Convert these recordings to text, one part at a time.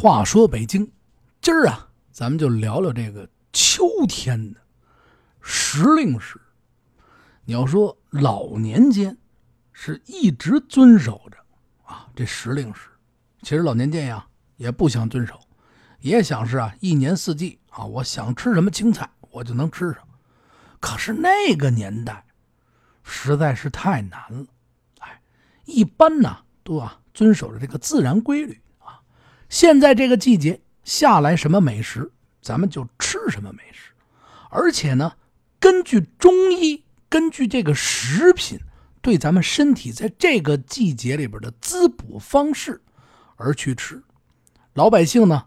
话说北京，今儿啊，咱们就聊聊这个秋天的时令史。你要说老年间是一直遵守着啊这时令史，其实老年间呀也不想遵守，也想是啊一年四季啊我想吃什么青菜我就能吃上。可是那个年代实在是太难了，哎，一般呢都啊遵守着这个自然规律。现在这个季节下来什么美食，咱们就吃什么美食，而且呢，根据中医，根据这个食品对咱们身体在这个季节里边的滋补方式而去吃。老百姓呢，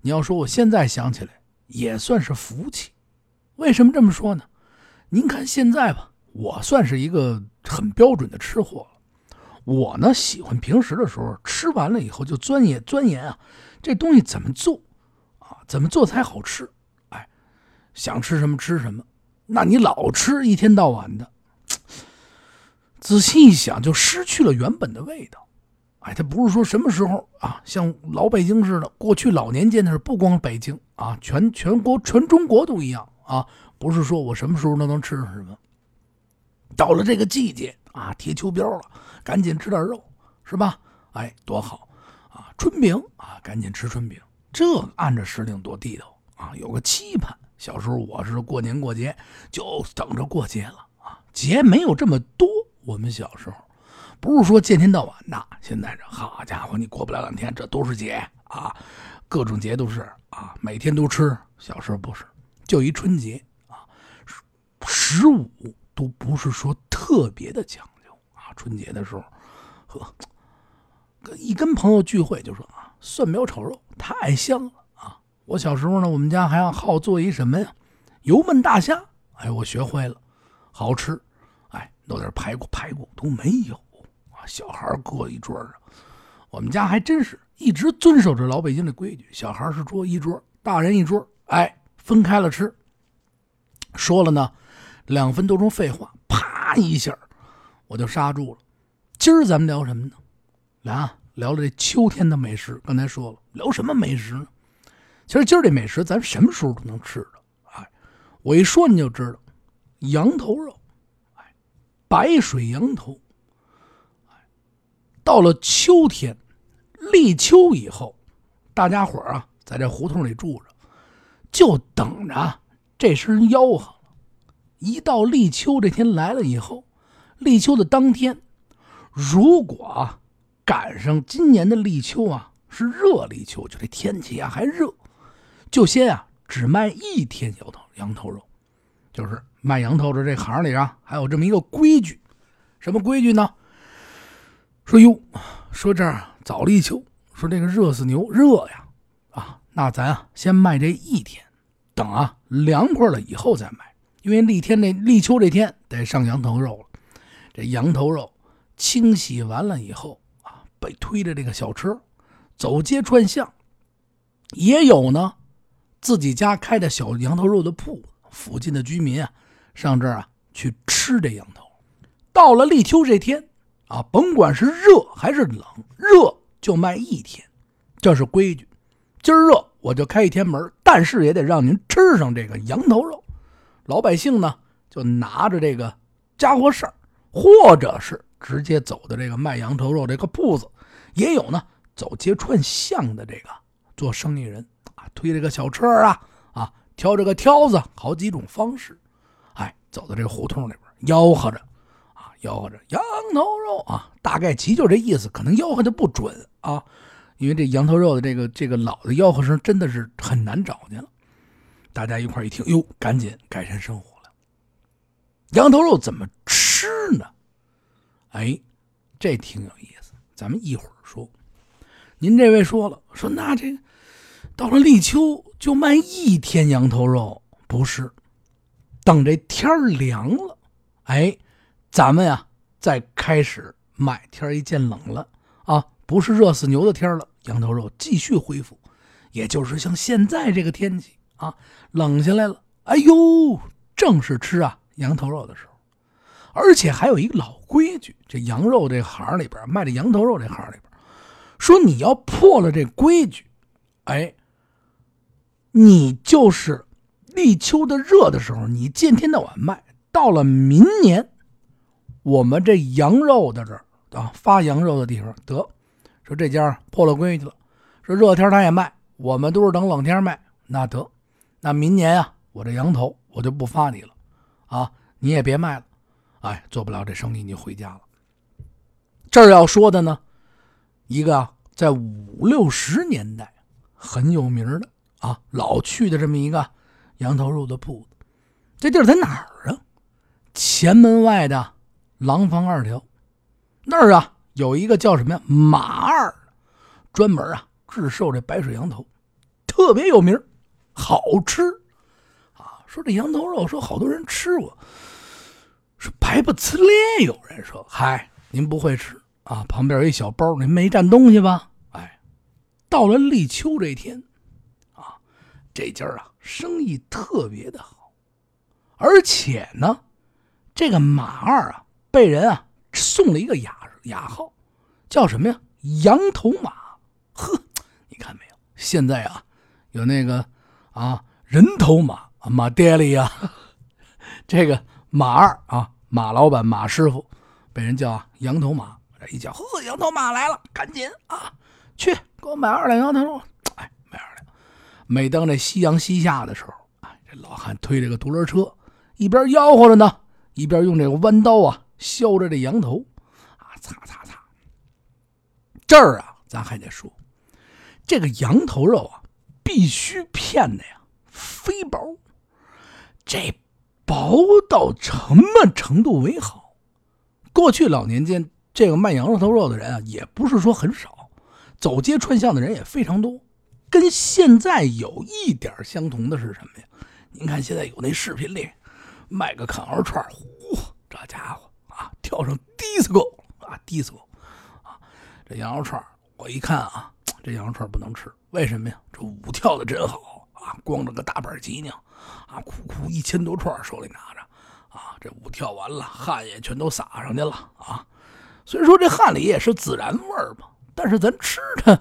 你要说我现在想起来也算是福气。为什么这么说呢？您看现在吧，我算是一个很标准的吃货。我呢喜欢平时的时候吃完了以后就钻研钻研啊，这东西怎么做啊？怎么做才好吃？哎，想吃什么吃什么。那你老吃一天到晚的，仔细一想就失去了原本的味道。哎，它不是说什么时候啊，像老北京似的，过去老年间的是不光北京啊，全全国全中国都一样啊，不是说我什么时候都能吃上什么。到了这个季节啊，贴秋膘了。赶紧吃点肉，是吧？哎，多好啊！春饼啊，赶紧吃春饼。这按着时令多地道啊，有个期盼。小时候我是过年过节就等着过节了啊，节没有这么多。我们小时候不是说见天到晚的，现在这好家伙，你过不了两天，这都是节啊，各种节都是啊，每天都吃。小时候不是，就一春节啊，十五都不是说特别的讲究啊。春节的时候，呵，一跟朋友聚会就说啊，蒜苗炒肉太香了啊！我小时候呢，我们家还要好做一什么呀？油焖大虾，哎，我学会了，好吃。哎，弄点排骨，排骨都没有啊！小孩搁一桌上，我们家还真是一直遵守着老北京的规矩，小孩是桌一桌，大人一桌，哎，分开了吃。说了呢，两分多钟废话，一下。我就刹住了。今儿咱们聊什么呢？啊，聊聊这秋天的美食。刚才说了，聊什么美食呢？其实今儿这美食，咱什么时候都能吃的。哎，我一说你就知道，羊头肉，哎，白水羊头。哎，到了秋天，立秋以后，大家伙啊，在这胡同里住着，就等着这声吆喝。一到立秋这天来了以后。立秋的当天，如果啊赶上今年的立秋啊是热立秋，就这天气啊还热，就先啊只卖一天羊头羊头肉，就是卖羊头的这行里啊还有这么一个规矩，什么规矩呢？说哟，说这儿早立秋，说这个热死牛热呀啊，那咱啊先卖这一天，等啊凉快了以后再卖，因为立天那立秋这天得上羊头肉了。这羊头肉清洗完了以后啊，被推着这个小车走街串巷，也有呢自己家开的小羊头肉的铺，附近的居民啊上这儿啊去吃这羊头。到了立秋这天啊，甭管是热还是冷，热就卖一天，这是规矩。今儿热我就开一天门，但是也得让您吃上这个羊头肉。老百姓呢就拿着这个家伙事儿。或者是直接走的这个卖羊头肉这个铺子，也有呢走街串巷的这个做生意人啊，推这个小车啊啊，挑这个挑子，好几种方式，哎，走到这个胡同里边吆喝着啊，吆喝着羊头肉啊，大概其就这意思，可能吆喝的不准啊，因为这羊头肉的这个这个老的吆喝声真的是很难找见了。大家一块一听，哟，赶紧改善生活了。羊头肉怎么吃？呢，哎，这挺有意思。咱们一会儿说。您这位说了，说那这到了立秋就卖一天羊头肉，不是？等这天凉了，哎，咱们呀再开始卖。天一见冷了啊，不是热死牛的天了，羊头肉继续恢复。也就是像现在这个天气啊，冷下来了，哎呦，正是吃啊羊头肉的时候。而且还有一个老规矩，这羊肉这行里边卖这羊头肉这行里边，说你要破了这规矩，哎，你就是立秋的热的时候，你见天到晚卖，到了明年，我们这羊肉的这儿啊，发羊肉的地方得说这家破了规矩了，说热天他也卖，我们都是等冷天卖，那得，那明年啊，我这羊头我就不发你了，啊，你也别卖了，哎，做不了这生意，你回家了。这儿要说的呢，一个在五六十年代很有名的啊，老去的这么一个羊头肉的铺子，这地儿在哪儿啊？前门外的廊坊二条那儿啊，有一个叫什么呀马二，专门啊制售这白水羊头，特别有名，好吃啊。说这羊头肉，说好多人吃过，说白不呲咧。有人说，嗨，您不会吃。啊，旁边有一小包，您没占东西吧？哎，到了立秋这天，啊，这家啊生意特别的好，而且呢，这个马二啊被人啊送了一个雅雅号，叫什么呀？羊头马。呵，你看没有？现在啊有那个啊人头马马爹利呀，这个马二啊马老板马师傅被人叫羊头马。这一叫，呵，羊头马来了，赶紧啊，去给我买二两羊头肉。哎，买二两。每当这夕阳西下的时候，哎，这老汉推着个独轮车，一边吆喝着呢，一边用这个弯刀啊削着这羊头，啊，擦擦擦。这儿啊，咱还得说，这个羊头肉啊，必须片的呀飞薄，这薄到什么程度为好？过去老年间。这个卖羊肉头肉的人啊，也不是说很少，走街串巷的人也非常多。跟现在有一点相同的是什么呀？您看现在有那视频里卖个烤羊串，呼，这家伙啊，跳上 disco 啊，disco 啊，这羊肉串我一看啊，这羊肉串不能吃，为什么呀？这舞跳的真好啊，光着个大板脊梁啊，哭哭一千多串手里拿着啊，这舞跳完了，汗也全都洒上去了啊。虽说这汗里也是孜然味儿吧，但是咱吃它，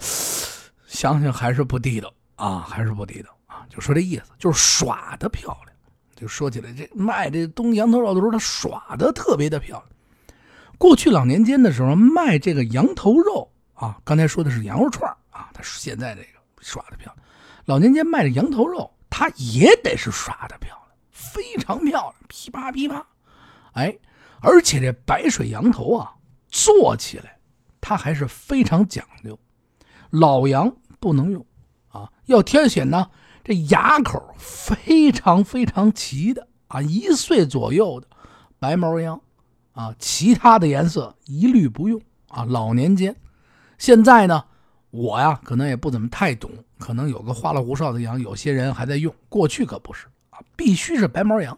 想想还是不地道啊，还是不地道啊。就说这意思，就是耍的漂亮。就说起来，这卖这东羊头肉的时候，他耍的特别的漂亮。过去老年间的时候卖这个羊头肉啊，刚才说的是羊肉串啊，他现在这个耍的漂亮。老年间卖的羊头肉，他也得是耍的漂亮，非常漂亮，噼啪噼啪。哎，而且这白水羊头啊。做起来，它还是非常讲究。老羊不能用啊，要挑选呢这牙口非常非常齐的啊，一岁左右的白毛羊啊，其他的颜色一律不用啊。老年间，现在呢，我呀可能也不怎么太懂，可能有个花里胡哨的羊，有些人还在用。过去可不是啊，必须是白毛羊，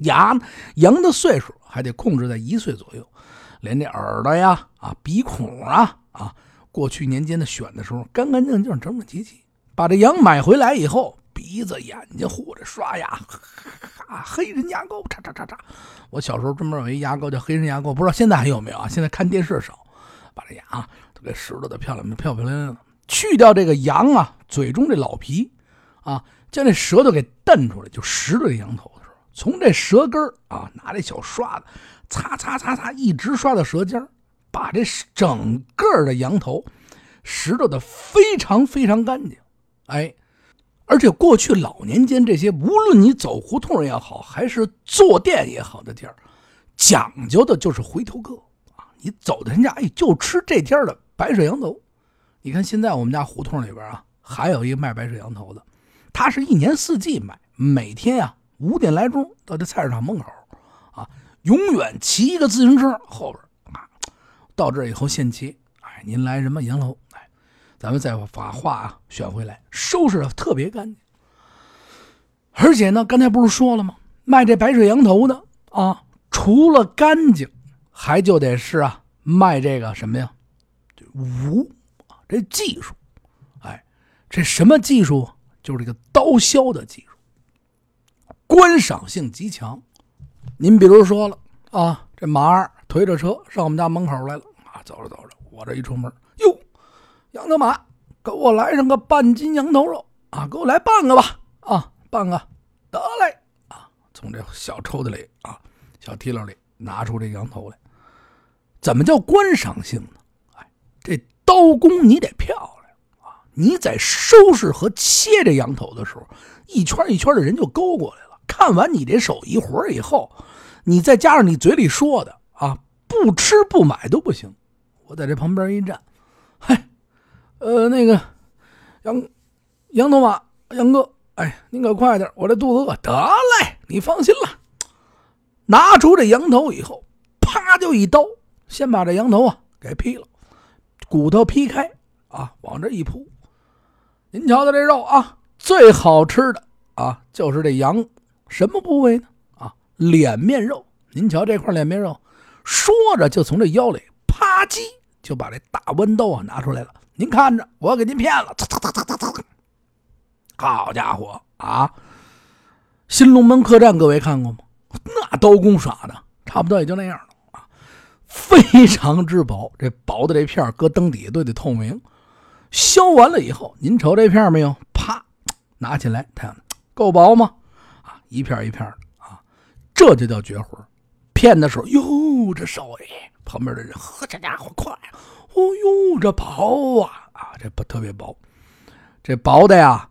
羊羊的岁数还得控制在一岁左右。连这耳朵呀、啊鼻孔啊、啊，过去年间的选的时候，干干净净、整整齐齐。把这羊买回来以后，鼻子、眼睛护着，刷牙，啊，黑人牙膏，嚓嚓嚓嚓。我小时候专门有一牙膏叫黑人牙膏，不知道现在还有没有啊？现在看电视少，把这牙给拾掇的漂亮漂漂亮亮的。去掉这个羊啊嘴中这老皮，啊，将这舌头给蹬出来，就拾掇这羊头的时候，从这舌根啊拿这小刷子。擦擦擦擦，一直刷到舌尖把这整个的羊头拾掇的非常非常干净。哎，而且过去老年间这些，无论你走胡同也好，还是坐店也好的地儿，讲究的就是回头客啊。你走到人家，哎，就吃这天的白水羊头。你看现在我们家胡同里边啊，还有一个卖白水羊头的，他是一年四季卖，每天呀五点来钟到这菜市场门口。啊永远骑一个自行车后边啊，到这以后现切。哎，您来什么羊头？哎，咱们再把话啊选回来，收拾的特别干净。而且呢，刚才不是说了吗？卖这白水羊头的啊，除了干净，还就得是啊卖这个什么呀？武啊，这技术。哎，这什么技术？就是这个刀削的技术，观赏性极强。您比如说了啊，这马二推着车上我们家门口来了啊，走着走着，我这一出门，哟，羊头马给我来上个半斤羊头肉啊，给我来半个吧啊，半个得嘞啊，从这小抽屉里啊，小提溜里拿出这羊头来。怎么叫观赏性呢？刀工你得漂亮啊！你在收拾和切这羊头的时候，一圈一圈的人就勾过来了。看完你这手艺活以后，你再加上你嘴里说的啊，不吃不买都不行。我在这旁边一站，嗨，呃，那个杨杨头马杨哥，哎，您可快点，我这肚子饿。得嘞，你放心了，拿出这羊头以后，啪就一刀。先把这羊头啊给劈了，骨头劈开啊，往这一铺。您瞧瞧这肉啊，最好吃的啊就是这羊什么部位呢？啊，脸面肉。您瞧这块脸面肉，说着就从这腰里啪叽就把这大弯刀啊拿出来了。您看着，我给您骗了。好家伙啊！新龙门客栈，各位看过吗？那刀工耍的，差不多也就那样了。非常之薄，这薄的这片搁灯底下都得透明。削完了以后，您瞅这片没有？啪，拿起来，太阳够薄吗？啊，一片一片的啊，这就叫绝活。骗的时候，哟，这手艺，旁边的人，呵，这家伙快，哦呦，这薄啊啊，这不特别薄，这薄的呀。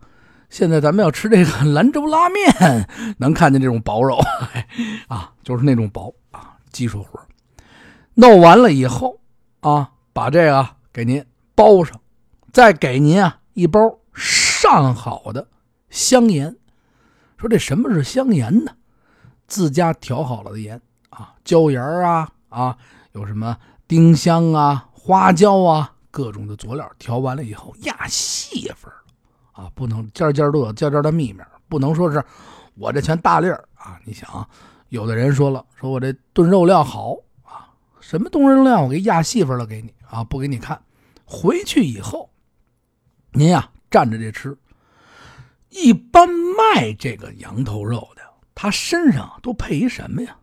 现在咱们要吃这个兰州拉面，能看见这种薄肉 啊，就是那种薄啊，技术活。弄完了以后，啊，把这个给您包上，再给您啊一包上好的香盐。说这什么是香盐呢？自家调好了的盐啊，椒盐啊啊，有什么丁香啊、花椒啊，各种的佐料调完了以后压细粉啊，不能尖尖都有尖尖的秘密，不能说是我这全大粒儿啊。你想，有的人说了，说我这炖肉料好。什么东西料我给压细份了给你啊，不给你看。回去以后，您呀蘸着这吃。一般卖这个羊头肉的，他身上都配一什么呀？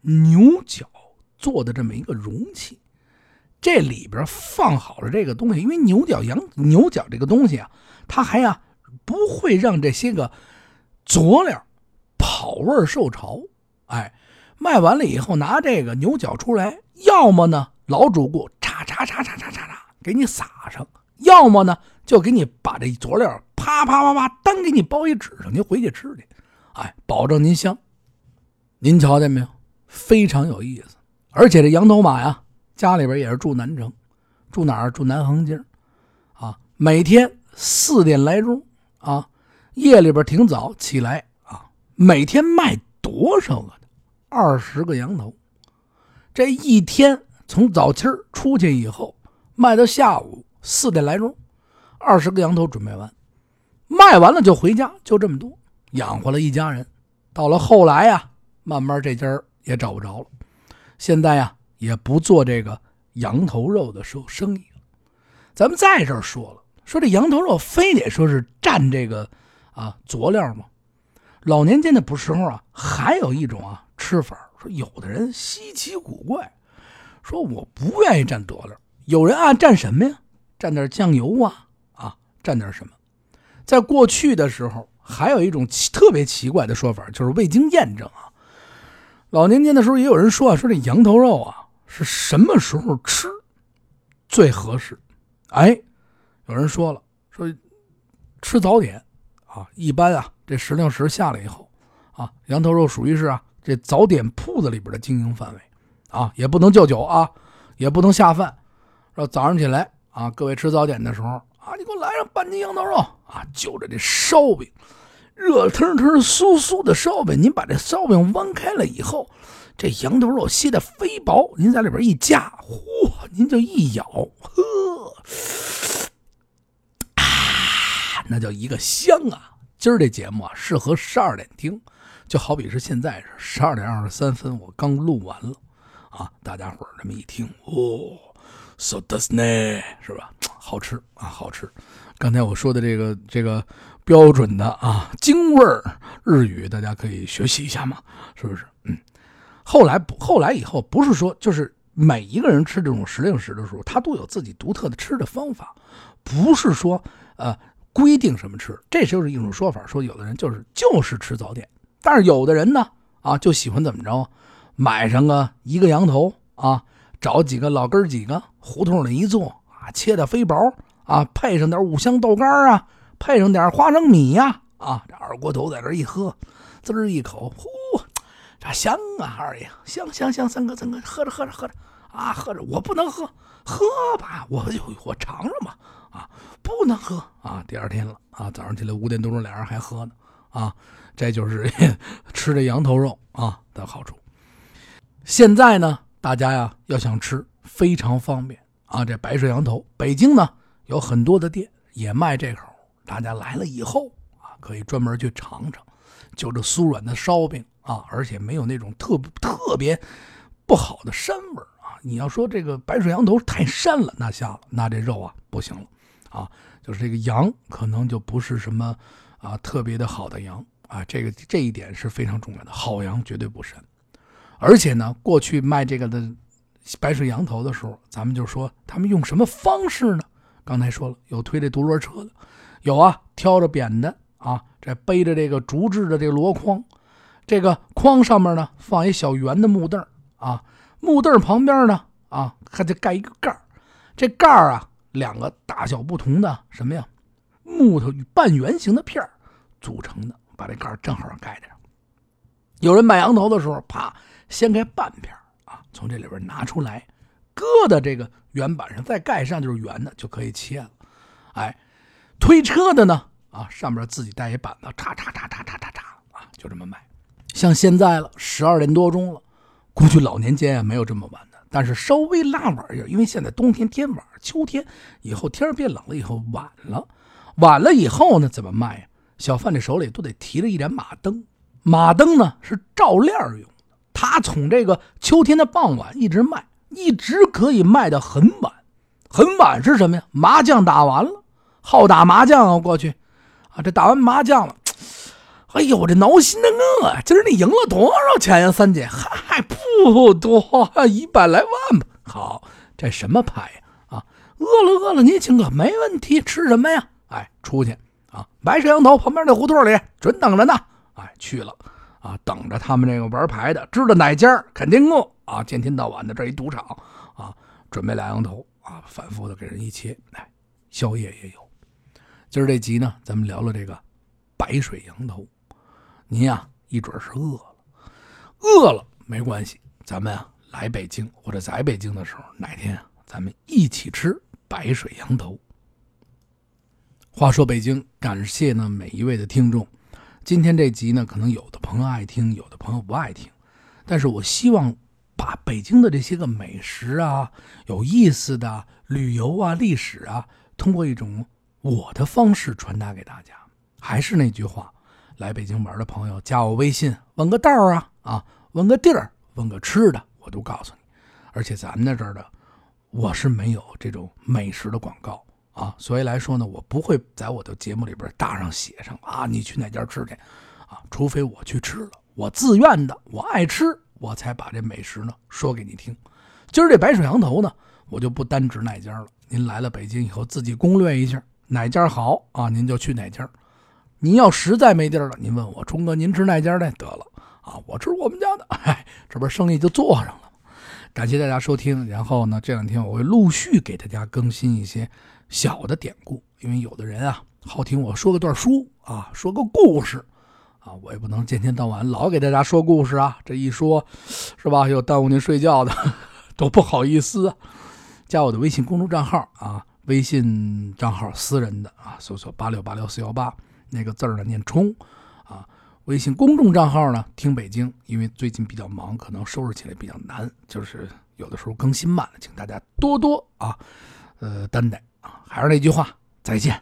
牛角做的这么一个容器，这里边放好了这个东西。因为牛角羊牛角这个东西啊，它还呀不会让这些个佐料跑味受潮。哎，卖完了以后拿这个牛角出来。要么呢，老主顾嚓嚓嚓嚓嚓嚓嚓给你撒上；要么呢，就给你把这佐料啪啪啪啪单给你包一纸上，您回去吃去。哎，保证您香。您瞧见没有？非常有意思。而且这羊头马呀，家里边也是住南城，住哪儿？住南横街啊，每天四点来钟啊，夜里边挺早起来啊，每天卖多少个二十个羊头。这一天从早清出去以后，卖到下午四点来钟，二十个羊头准备完，卖完了就回家，就这么多，养活了一家人。到了后来呀，慢慢这家也找不着了，现在呀也不做这个羊头肉的生生意了。咱们在这儿说了，说这羊头肉非得说是蘸这个啊佐料吗？老年间的不时候啊，还有一种啊吃法。说有的人稀奇古怪，说我不愿意蘸佐料。有人啊蘸什么呀？蘸点酱油啊啊，蘸点什么？在过去的时候，还有一种奇特别奇怪的说法，就是未经验证啊。老年间的时候，也有人说啊，说这羊头肉啊是什么时候吃最合适？哎，有人说了，说吃早点啊，一般啊这时令时下来以后啊，羊头肉属于是啊。这早点铺子里边的经营范围，啊，也不能叫酒啊，也不能下饭。说早上起来啊，各位吃早点的时候啊，你给我来上半斤羊头肉啊，就着这烧饼，热腾腾、酥酥的烧饼，您把这烧饼弯开了以后，这羊头肉切的飞薄，您在里边一夹，嚯，您就一咬，呵，啊，那叫一个香啊！今儿这节目啊，适合十二点听。就好比是现在是十二点二十三分，我刚录完了，啊，大家伙这么一听，哦，so does 呢，是吧？好吃啊，好吃。刚才我说的这个这个标准的啊京味儿日语，大家可以学习一下嘛，是不是？嗯。后来不，后来以后不是说就是每一个人吃这种时令食的时候，他都有自己独特的吃的方法，不是说呃规定什么吃。这就是一种说法，说有的人就是就是吃早点，但是有的人呢啊就喜欢怎么着，买上个一个羊头啊，找几个老根几个胡同里一坐啊，切的飞薄啊，配上点五香豆干啊，配上点花生米呀啊，这二锅头在这一喝，滋儿一口，呼。这香啊，二爷，香香香，三哥三哥，喝着喝着喝着，啊，喝着，我不能喝，喝吧，我就我尝尝吧，啊，不能喝啊，第二天了啊，早上起来五点多钟，俩人还喝呢，啊，这就是 吃这羊头肉啊的好处。现在呢，大家呀要想吃，非常方便啊，这白水羊头，北京呢有很多的店也卖这口，大家来了以后啊，可以专门去尝尝，就这酥软的烧饼。啊，而且没有那种特特别不好的膻味啊！你要说这个白水羊头太膻了，那下了，那这肉啊不行了啊！就是这个羊可能就不是什么啊特别的好的羊啊，这个这一点是非常重要的。好羊绝对不膻，而且呢，过去卖这个的白水羊头的时候，咱们就说他们用什么方式呢？刚才说了，有推这独轮车的，有啊挑着扁的啊，这背着这个竹制的这个箩筐。这个筐上面呢，放一小圆的木凳啊，木凳旁边呢，啊，还得盖一个盖这盖啊，两个大小不同的什么呀，木头半圆形的片组成的，把这盖正好盖着。有人买羊头的时候，啪，掀开半片啊，从这里边拿出来，搁到这个圆板上，再盖上就是圆的，就可以切了。哎，推车的呢，啊，上面自己带一板子，叉叉叉叉叉叉叉啊，就这么卖。像现在了，十二点多钟了，估计老年间啊没有这么晚的，但是稍微拉晚一点，因为现在冬天天晚，秋天以后天变冷了以后晚了，晚了以后呢怎么卖呀？小贩的手里都得提着一盏马灯，马灯呢是照亮用的，他从这个秋天的傍晚一直卖，一直可以卖到很晚，很晚是什么呀？麻将打完了，好打麻将啊，过去，啊，这打完麻将了。哎呦，这挠心的饿啊，今儿你赢了多少钱呀，三姐？嗨，不多，一百来万吧。好，这什么牌呀？啊，饿了饿了，你请客没问题。吃什么呀？哎，出去啊，白水羊头旁边那胡同里准等着呢。哎，去了啊，等着他们这个玩牌的，知道哪家肯定饿啊。见天到晚的这一赌场啊，准备俩羊头啊，反复的给人一切。哎，宵夜也有。今儿这集呢，咱们聊聊这个白水羊头。您呀，一准是饿了，饿了没关系，咱们啊来北京或者在北京的时候，哪天啊咱们一起吃白水羊头。话说北京，感谢呢每一位的听众。今天这集呢，可能有的朋友爱听，有的朋友不爱听，但是我希望把北京的这些个美食啊、有意思的旅游啊、历史啊，通过一种我的方式传达给大家。还是那句话。来北京玩的朋友，加我微信，问个道啊啊，问个地儿，问个吃的，我都告诉你。而且咱们在这儿的，我是没有这种美食的广告啊，所以来说呢，我不会在我的节目里边大上写上啊，你去哪家吃去啊？除非我去吃了，我自愿的，我爱吃，我才把这美食呢说给你听。今儿这白水羊头呢，我就不单指哪家了。您来了北京以后，自己攻略一下哪家好啊，您就去哪家。您要实在没地儿了，您问我冲哥，您吃哪家的？得了啊，我吃我们家的，哎，这不生意就做上了感谢大家收听，然后呢，这两天我会陆续给大家更新一些小的典故，因为有的人啊好听我说个段书啊，说个故事啊，我也不能天天到晚老给大家说故事啊，这一说，是吧？又耽误您睡觉的，都不好意思啊。加我的微信公众账号啊，微信账号私人的啊，搜索八六八六四幺八。那个字儿呢念冲，啊，微信公众账号呢听北京，因为最近比较忙，可能收拾起来比较难，就是有的时候更新慢了，请大家多多啊，呃担待还是那句话，再见。